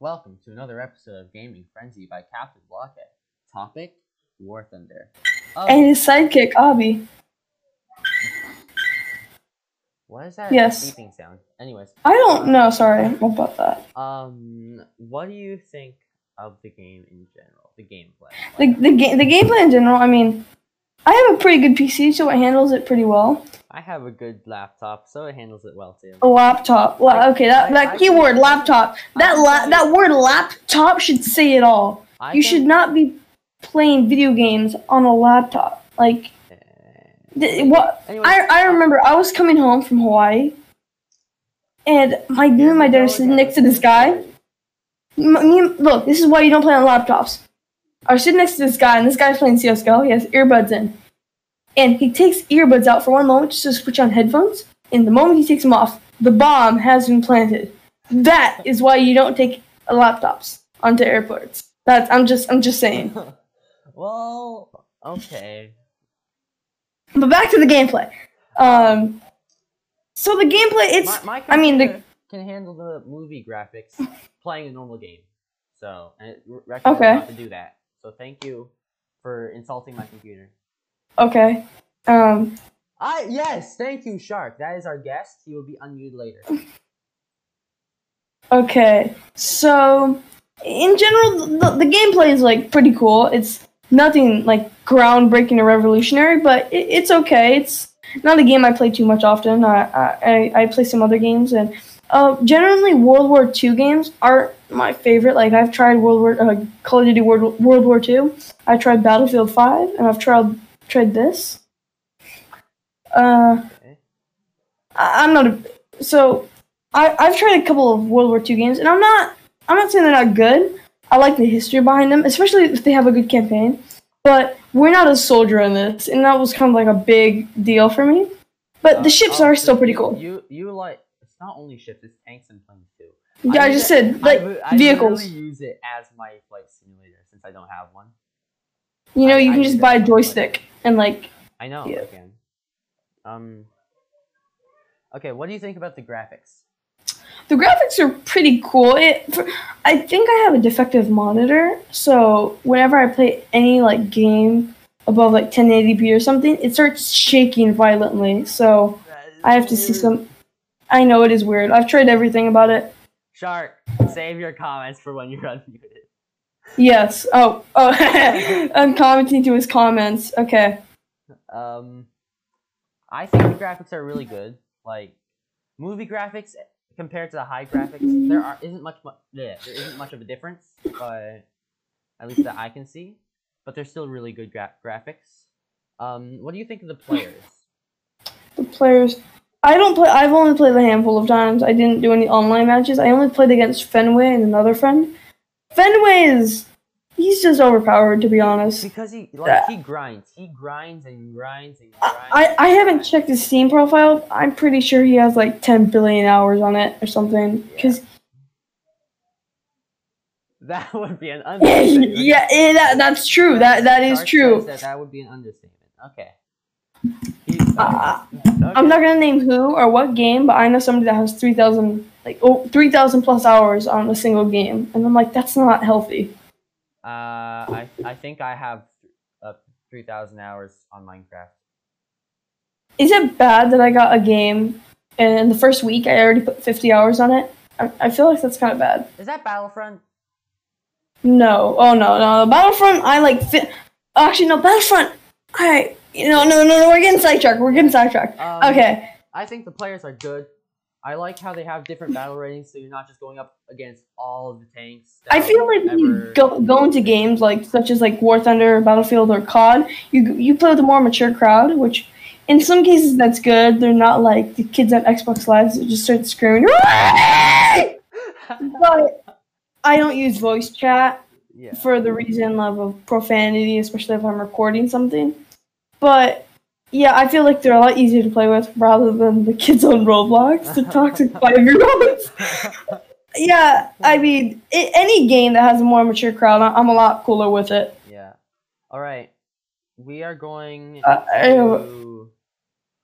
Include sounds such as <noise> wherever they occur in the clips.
Welcome to another episode of Gaming Frenzy by Captain Blockhead. Topic: War Thunder. Oh, And his sidekick, Abby. what is that yes. beeping sound? Anyways, I don't know, sorry about that. um, what do you think of the game in general? The gameplay. The the game the gameplay in general, I mean, I have a pretty good PC, so it handles it pretty well. I have a good laptop, so it handles it well too. A laptop. Well, okay, that, I- that I- keyword laptop. That la- that word laptop should say it all. I You should not be playing video games on a laptop. Like Eh, th- what Anyways, I I remember I was coming home from Hawaii, and my me and my dad sitting next to this guy. Me, look, this is why you don't play on laptops. I was sitting next to this guy, and this guy's playing CS:GO. He has earbuds in, and he takes earbuds out for one moment just to switch on headphones. And the moment he takes them off, the bomb has been planted. That is why you don't take laptops onto airports. That's I'm just I'm just saying. <laughs> well, okay. But back to the gameplay. Um, so the gameplay, it's my, my I mean, the- can handle the movie graphics <laughs> playing a normal game. So, and it recommends Okay. not to do that. So, thank you for insulting my computer. okay. Um, I yes, thank you, Shark. That is our guest. He will be unmuted later. okay. So in general, the, the gameplay is like pretty cool. It's nothing like groundbreaking or revolutionary, but it, it's okay. It's not a game I play too much often. I I, I play some other games and. Uh, generally, World War II games are my favorite. Like I've tried World War uh, Call of Duty World World War II. I tried Battlefield Five, and I've tried tried this. Uh, Okay. I, I'm not a so I I've tried a couple of World War II games, and I'm not I'm not saying they're not good. I like the history behind them, especially if they have a good campaign. But we're not a soldier in this, and that was kind of like a big deal for me. But Uh, the ships oh, are still pretty cool. You you like not only ships, it's tanks and planes too. Yeah, I, use just it- said like I, I vehicles. literally use it as my flight simulator since I don't have one. You know, I- you can just buy a joystick and like I know Yeah. I can. Um. Okay, what do you think about the graphics? the graphics are pretty cool. It, for, I think I have a defective monitor, so whenever I play any like game above like 1080p or something, it starts shaking violently. So I have to see some. I know it is weird. I've tried everything about it. Shark, save your comments for when you're <laughs> unmuted. Yes. Oh. Oh. <laughs> I'm commenting to his comments. Okay. Um, I think the graphics are really good. Like movie graphics compared to the high graphics, there are isn't much mu- yeah, there isn't much of a difference, but at least that I can see. But they're still really good gra- graphics. Um, what do you think of the players? The players. I don't play. I've only played a handful of times. I didn't do any online matches. I only played against Fenway and another friend. Fenway is. He's just overpowered, to be honest. Because he like he grinds, he grinds and grinds and grinds. I, I haven't checked his Steam profile. I'm pretty sure he has like 10 billion hours on it or something. Because That <laughs> would be an understatement. <laughs> yeah, eh, that, that's true. That that is true. That, that would be an understatement. Okay. He- Uh. I'm not gonna name who or what game, but I know somebody that has 3,000 like oh, 3,000 plus hours on a single game, and I'm like, that's not healthy. Uh, I I think I have uh, three thousand hours on Minecraft. Is it bad that I got a game and in the first week I already put 50 hours on it? I, I feel like that's kind of bad. Is that Battlefront? No, oh no, no, Battlefront. I like. Fi- Actually, no, Battlefront. I you know, no, no, no. We're getting sidetracked. We're getting sidetracked. Um, Okay. I think the players are good. I like how they have different battle ratings, so you're not just going up against all of the tanks. I feel like when you go go into games like such as like War Thunder, Battlefield, or COD, you you play with a more mature crowd, which in some cases that's good. They're not like the kids on Xbox Live that just start screaming. but I don't use voice chat yeah. for the reason of profanity, especially if I'm recording something. But yeah, I feel like they're a lot easier to play with rather than the kids on Roblox, the toxic <laughs> five year olds. <laughs> Yeah, I mean, i any game that has a more mature crowd, I- I'm a lot cooler with it. yeah. All right. We are going Uh, to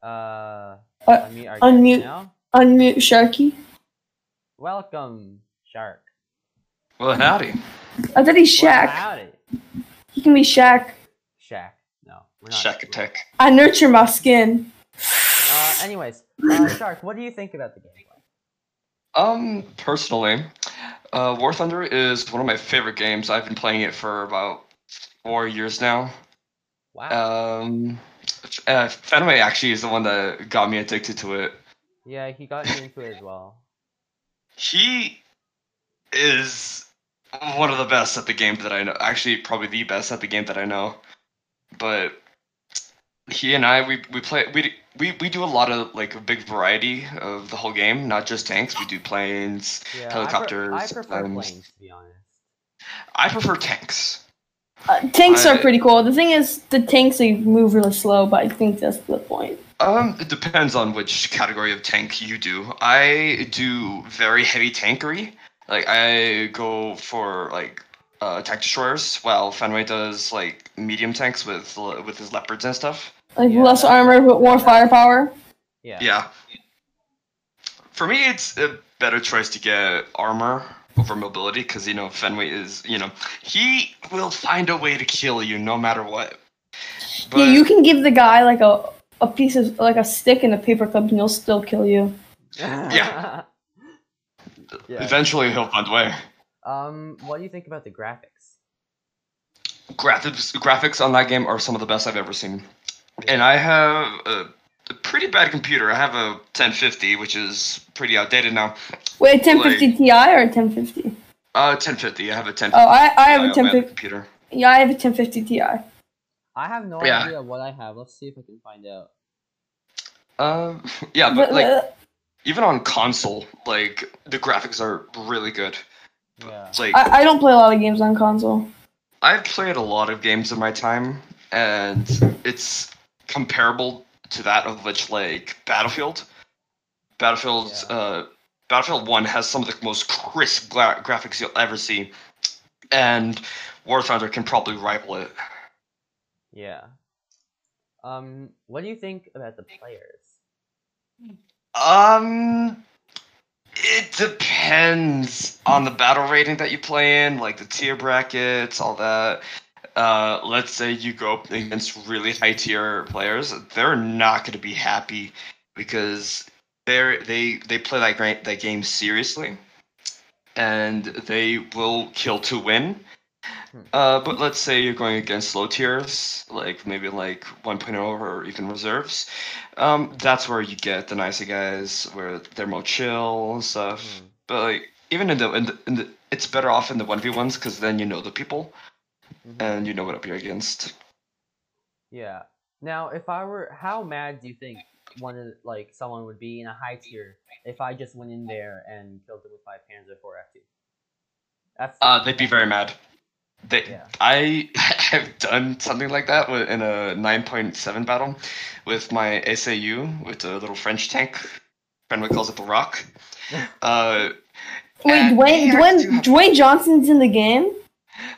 uh, Uh, unmute our unmute. now. Unmute Sharky. Welcome, Shark. Well, howdy. I thought he's Well, howdy. He can be Shaq. Shaq. No, not. Shack attack. I nurture my skin. Uh, anyways, uh, <clears throat> Shark, what do you think about the gameplay? Um, personally, uh, War Thunder is one of my favorite games. I've been playing it for about four years now. Wow. Um, uh, Fenway actually is the one that got me addicted to it. yeah, he got me into it as well. He is one of the best at the game that I know. Actually, probably the best at the game that I know. But he and I, we we play we we we do a lot of like a big variety of the whole game, not just tanks. We do planes. Yeah, Helicopters, I, pre- I prefer um, planes to be honest. I prefer tanks. Uh, tanks are pretty cool. The thing is, the tanks they move really slow, but I think that's the point. Um, it depends on which category of tank you do. I do very heavy tankery. Like I go for like uh, tank destroyers, while Fenway does like medium tanks with with his leopards and stuff. Like Yeah, less armor but more firepower. Yeah. Yeah. For me, it's a better choice to get armor over mobility because you know Fenway is you know he will find a way to kill you no matter what. yeah, you can give the guy like a a piece of like a stick and a paper clip, and he'll still kill you. yeah. <laughs> Yeah. Eventually, he'll find a way. Um, what do you think about the graphics? graphics graphics on that game are some of the best I've ever seen. And I have a, a pretty bad computer. I have a 1050, which is pretty outdated now. Wait, 1050 Ti or 1050? Uh, 1050. I have a 1050. Oh, I I have a 1050. computer. Yeah, I have a 1050 Ti. I have no Yeah. idea what I have. Let's see if I can find out. Um, <laughs> yeah, But, but like uh, even on console, like the graphics are really good. Yeah. It's like I, I don't play a lot of games on console. I've played a lot of games in my time, and it's comparable to that of which like Battlefield. Battlefield, Yeah. uh, Battlefield One has some of the most crisp gra- graphics you'll ever see, and War Thunder can probably rival it. Yeah. Um, what do you think about the players? Um, it depends on the battle rating that you play in, like the tier brackets, all that. Uh, let's say you go up against really high tier players, they're not going to be happy because they're they they play that that game seriously, and they will kill to win. Uh, but let's say you're going against low tiers, like maybe like 1.0 or even reserves. Um, that's where you get the nicer guys, where they're more chill and stuff. Hmm. But like even in the in the, in the it's better off in the one v ones because then you know the people Mhm. and you know what up you're against. Yeah. Now, if I were, how mad do you think one of like someone would be in a high tier if I just went in there and killed them with my Panzer IV F2? That's Uh, they'd be very mad. They, Yeah. I <laughs> have done something like that with, in a 9.7 battle with my SAU with a little French tank. Fenway calls it the Rock. <laughs> Uh, Wait, and Dwayne he has Dwayne to have- Dwayne Johnson's in the game?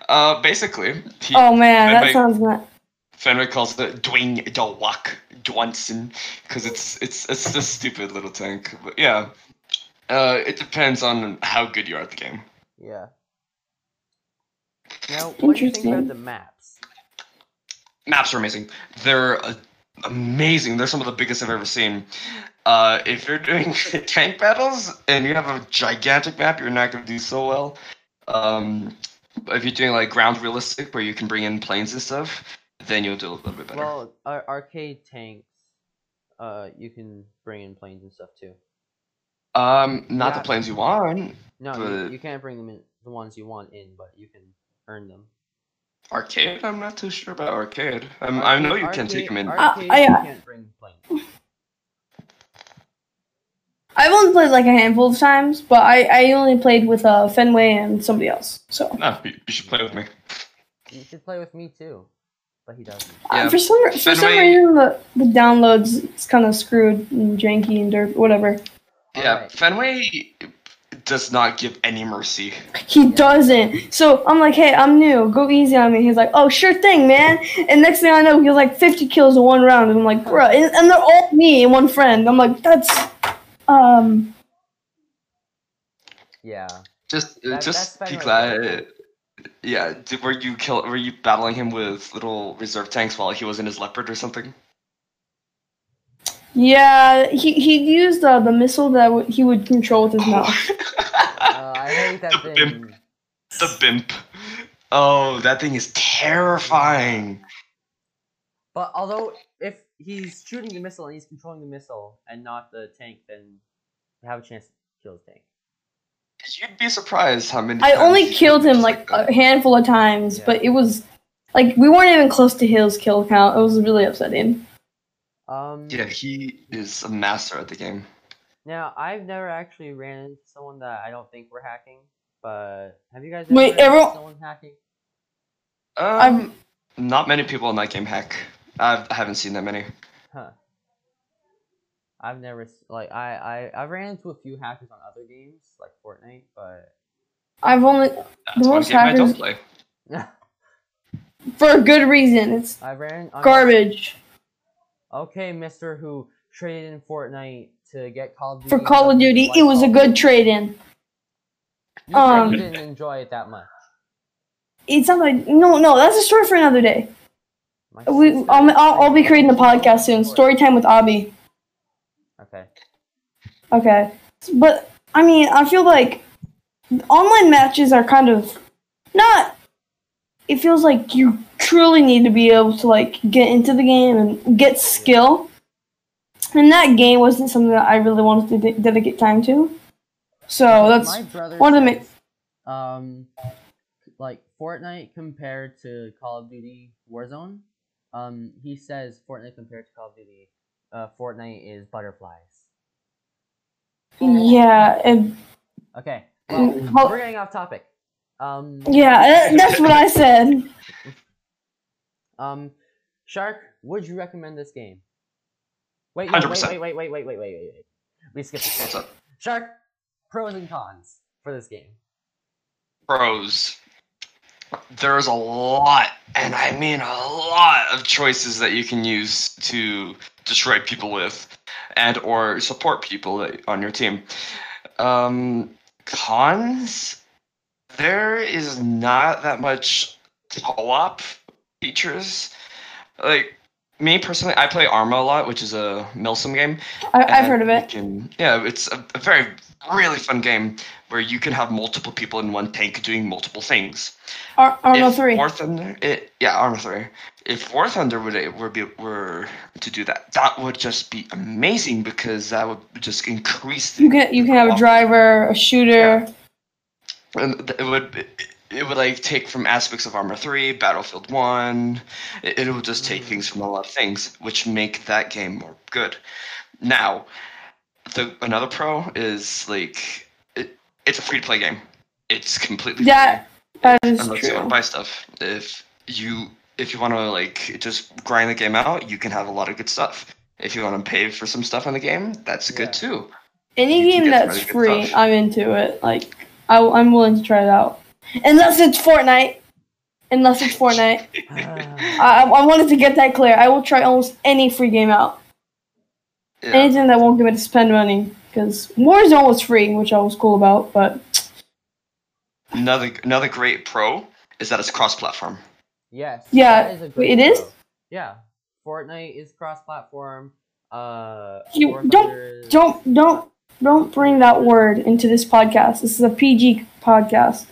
uh, basically, he, Oh man, that sounds not. Fenway calls it Dwayne the Rock Johnson because it's it's it's a stupid little tank. But yeah, uh, it depends on how good you are at the game. yeah. Now, what do you think about the maps? maps are amazing. They're uh, amazing. They're some of the biggest I've ever seen. Uh, if you're doing <laughs> tank battles and you have a gigantic map, you're not going to do so well. Um, but if you're doing like ground realistic, where you can bring in planes and stuff, then you'll do a little bit better. Well, ar- arcade tanks, uh, you can bring in planes and stuff too. um, not yeah. the planes you want. No, you, you can't bring them in the ones you want in, but you can earn them. Arcade? I'm not too sure about arcade. Um, I know you can take them in. Arcade, Uh, I- you uh, can't bring planes. I've only played like a handful of times, but I, I only played with uh, Fenway and somebody else. So No, you, you should play with me. You should play with me too, but he doesn't. uh, Yeah, for some for some reason the, the downloads it's kind of screwed and janky and derp whatever. Yeah, Alright. Fenway does not give any mercy. He doesn't. So I'm like, hey, I'm new. Go easy on me. He's like, oh, sure thing, man. And next thing I know, he's like 50 kills in one round. And I'm like, bro, and, and they're all me and one friend. I'm like, that's um. Yeah. Just, uh, That- just be glad. yeah, did, were you kill? Were you battling him with little reserve tanks while he was in his leopard or something? Yeah, he he used uh, the missile that w- he would control with his mouth. <laughs> Uh, I hate that The thing. bimp. the bimp. Oh, that thing is terrifying. But although if he's shooting the missile and he's controlling the missile and not the tank, then you have a chance to kill the tank. Because you'd be surprised how many. I times only killed him like a handful of times, Yeah. but it was like we weren't even close to his kill count. It was really upsetting. Um, Yeah, he is a master at the game. Now I've never actually ran into someone that I don't think were hacking, but have you guys Wait, ever ran into everyone- someone hacking? Um, not many people in that game hack. I've, I haven't seen that many. Huh. I've never like I I I've ran into a few hackers on other games like Fortnite, but I've only That's one most game I don't hackers play. <laughs> for a good reason. It's I ran I'm- garbage. Okay, Mister who traded in Fortnite to get Call of Duty. For Call of Duty, it was a good trade in. You um, didn't enjoy it that much. It's not like no, no. That's a story for another day. My We, I'll, I'll, I'll be creating a podcast soon. Story time with Abby. Okay. Okay, but I mean, I feel like online matches are kind of not. It feels like you truly need to be able to like get into the game and get skill. And that game wasn't something that I really wanted to de- dedicate time to. So that's one of the main. um, like Fortnite compared to Call of Duty Warzone. Um, he says Fortnite compared to Call of Duty, uh, Fortnite is butterflies. yeah, and Okay. Well, we're getting off topic. Um, yeah. That's what I said. <laughs> um, Shark, would you recommend this game? Wait, no, wait, 100%. wait, wait, wait, wait, wait, wait, wait, wait. We skipped this. What's up? Shark, pros and cons for this game. Pros. There's a lot, and I mean a lot of choices that you can use to destroy people with, and or support people on your team. Um, cons. There is not that much co-op features. Like me personally, I play Arma a lot, which is a Milsim game. I, I've heard of it. can- yeah, it's a, a very really fun game where you can have multiple people in one tank doing multiple things. Ar- Arma if three. War Thunder, it, yeah, Arma three. If War Thunder would were, be, were to do that, that would just be amazing because that would just increase. The, You can you can have a driver, a shooter. and it would it would like take from aspects of Arma Three, Battlefield One. It, it would just take Mhm. things from a lot of things, which make that game more good. Now, the another pro is like it, it's a free to play game. It's completely That that is unless you want true. to buy stuff. If you if you want to like just grind the game out, you can have a lot of good stuff. If you want to pay for some stuff in the game, that's Yeah. good too. Any you game that's really free. I'm into it. Like I, I'm willing to try it out, unless it's Fortnite. Unless it's Fortnite, I, I I wanted to get that clear. I will try almost any free game out. Yeah. Anything that won't get me to spend money, because Warzone was free, which I was cool about. But Another another great pro is that it's cross platform. Yes. Yeah, that is a wait, great it is? pro. Yeah. Fortnite is cross-platform. Uh, You- don't- don't don't don't bring that word into this podcast. This is a PG podcast.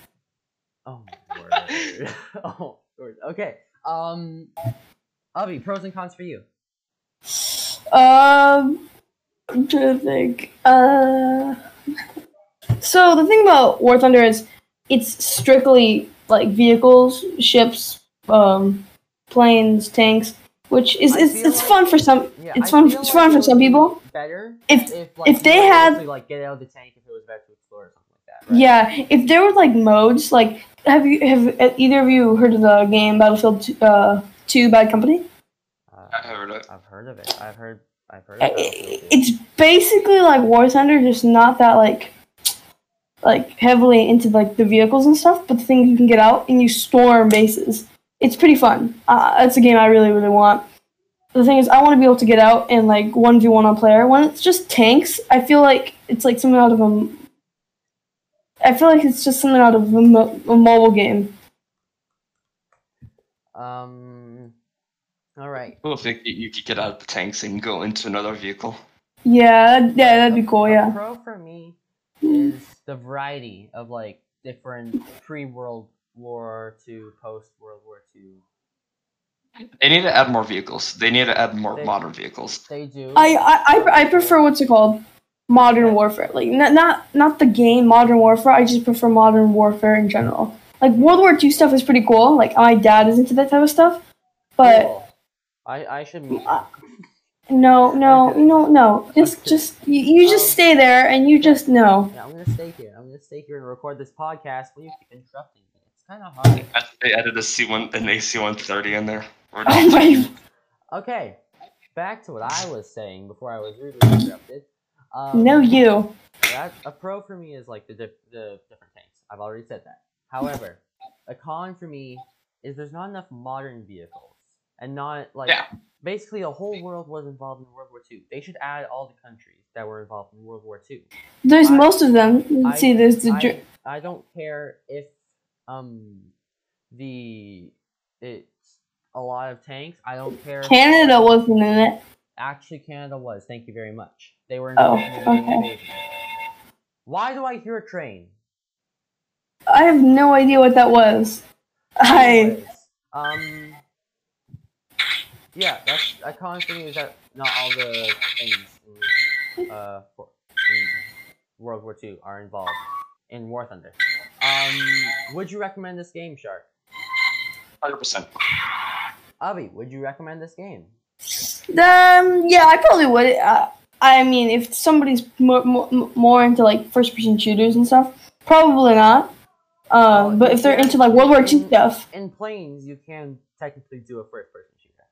<laughs> Oh my word. oh word. Okay. Um, Avi, pros and cons for you. Um, I'm trying to think. Uh, so the thing about War Thunder is it's strictly like vehicles, ships, um, planes, tanks, which is it's, it's like- fun for some. Yeah, it's I fun. It's like fun it for some people. Better If- if like, if they you were able had- like get out of the tank if it was better to explore or something like that. Right? Yeah, if there were like modes, like have you have either of you heard of the game Battlefield t- uh, Two Bad Company? Uh, I heard of it. I've heard of it. I've heard. I've heard. Uh, Of it's basically like War Thunder, just not that like like heavily into like the vehicles and stuff. But the thing you can get out and you storm bases. It's pretty fun. Uh, that's a game I really really want. The thing is, I want to be able to get out and like one v one on player. When it's just tanks, I feel like it's like something out of a I feel like it's just something out of a, mo- a mobile game. Um. All right. Well, if you you could get out of the tanks and go into another vehicle. Yeah, that, yeah, that'd be cool. A Yeah. pro for me is the variety of like different pre World War Two, post World War Two. They need to add more vehicles. They need to add more They- modern vehicles. They do. I, I, I, I prefer what's it called, modern warfare. Like not not not the game Modern Warfare. I just prefer modern warfare in general. Like World War II stuff is pretty cool. Like my dad is into that type of stuff, but Cool. I I should meet. Uh, no, no, no, no. Just Okay. just you, you just Um, stay there and you just know. Yeah, I'm gonna stay here. I'm gonna stay here and record this podcast. When you keep interrupting me, it's kind of hard. They added a C one an AC one thirty in there. Oh my! <laughs> Okay, back to what I was saying before I was rudely interrupted. Um, No, you. That, a pro for me is like the dif- the different tanks. I've already said that. However, a con for me is there's not enough modern vehicles and not like Yeah. basically a whole world was involved in World War II. They should add all the countries that were involved in World War II. There's I- most of them. Let's I- see, there's the. I, I don't care if um the it's a lot of tanks. I don't care. if- Canada wasn't in it. Actually, Canada was. Thank you very much. They were Oh, involved in the okay. invasion. Why do I hear a train? I have no idea what that was. I. Um, yeah, that's a con for me is that not all the things uh, for, in World War II are involved in War Thunder. Um, would you recommend this game, Shark? Hundred percent. Avi, would you recommend this game? Um. Yeah, I probably would. Uh, I mean, if somebody's more, more, more into like first-person shooters and stuff, probably not. Oh, Um, but if they're into like World War II stuff, In planes, you can technically do a first-person shooter.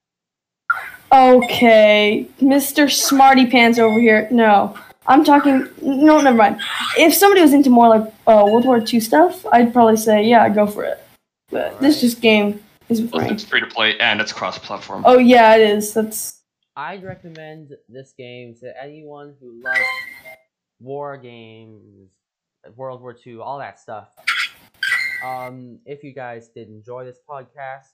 okay, Mister Smarty Pants over here. No, I'm talking. No, never mind. If somebody was into more like uh, World War II stuff, I'd probably say yeah, go for it. But this Alright. just game is Plus, free. it's free to play and it's cross platform. Oh yeah, it is. That's I'd recommend this game to anyone who loves war games, World War II, all that stuff. Um, if you guys did enjoy this podcast,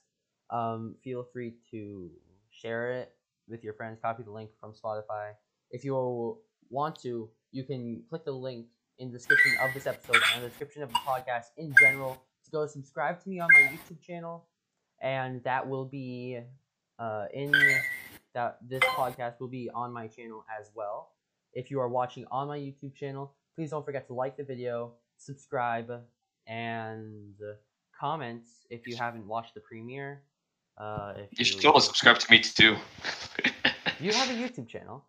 um, feel free to share it with your friends. Copy the link from Spotify. If you want to, you can click the link in the description of this episode and the description of the podcast in general to go subscribe to me on my YouTube channel, and that will be uh, in that this podcast will be on my channel as well. If you are watching on my YouTube channel, please don't forget to like the video, subscribe, and comment if you haven't watched the premiere. Uh, if You should still subscribe to me too. <laughs> You have a <laughs> YouTube channel.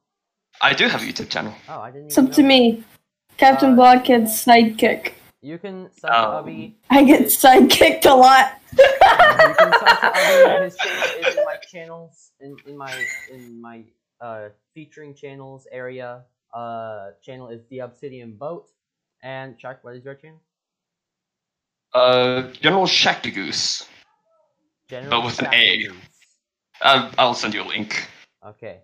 I do have a YouTube channel. Oh, I didn't. it's up to know. me, Captain Uh, Blockhead's sidekick. You can sub to Um, Ubby. I get sidekicked a lot. You can sub to Ubby. His channel is in my channels in, in my in my uh featuring channels area. Uh, channel is the Obsidian Boat. And Shark, what is your channel? Uh, General Shaktagoose. General but with an A. Uh, I'll send you a link. Okay.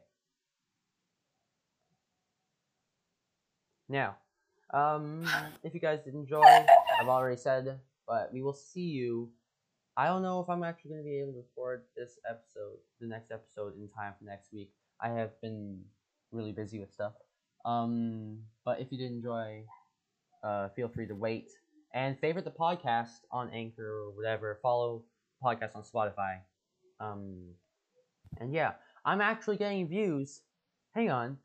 Now, um, if you guys did enjoy, I've already said, but we will see you. I don't know if I'm actually going to be able to record this episode, the next episode, in time for next week. I have been really busy with stuff. Um, but if you did enjoy, uh, feel free to wait and favorite the podcast on Anchor or whatever. Follow the podcast on Spotify. Um, and yeah, I'm actually getting views. Hang on.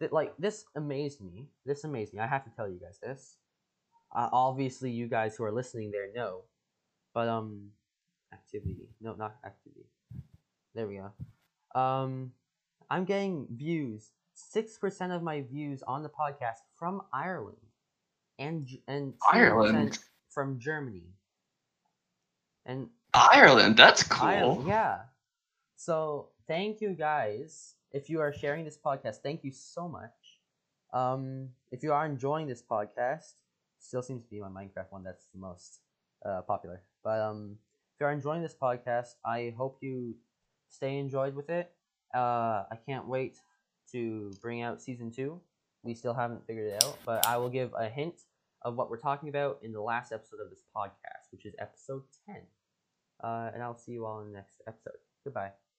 That like this amazed me. This amazed me. I have to tell you guys this. Uh, obviously, you guys who are listening there know, but um, activity. No, not activity. There we go. Um, I'm getting views. Six percent of my views on the podcast from Ireland, and and Ireland? from Germany. And Ireland, that's cool. I, yeah. So thank you guys. If you are sharing this podcast, thank you so much. Um, if you are enjoying this podcast, still seems to be my Minecraft one that's the most uh, popular. But um, if you are enjoying this podcast, I hope you stay enjoyed with it. Uh, I can't wait to bring out season two. We still haven't figured it out, but I will give a hint. of what we're talking about in the last episode of this podcast, which is episode 10. Uh, and I'll see you all in the next episode. Goodbye.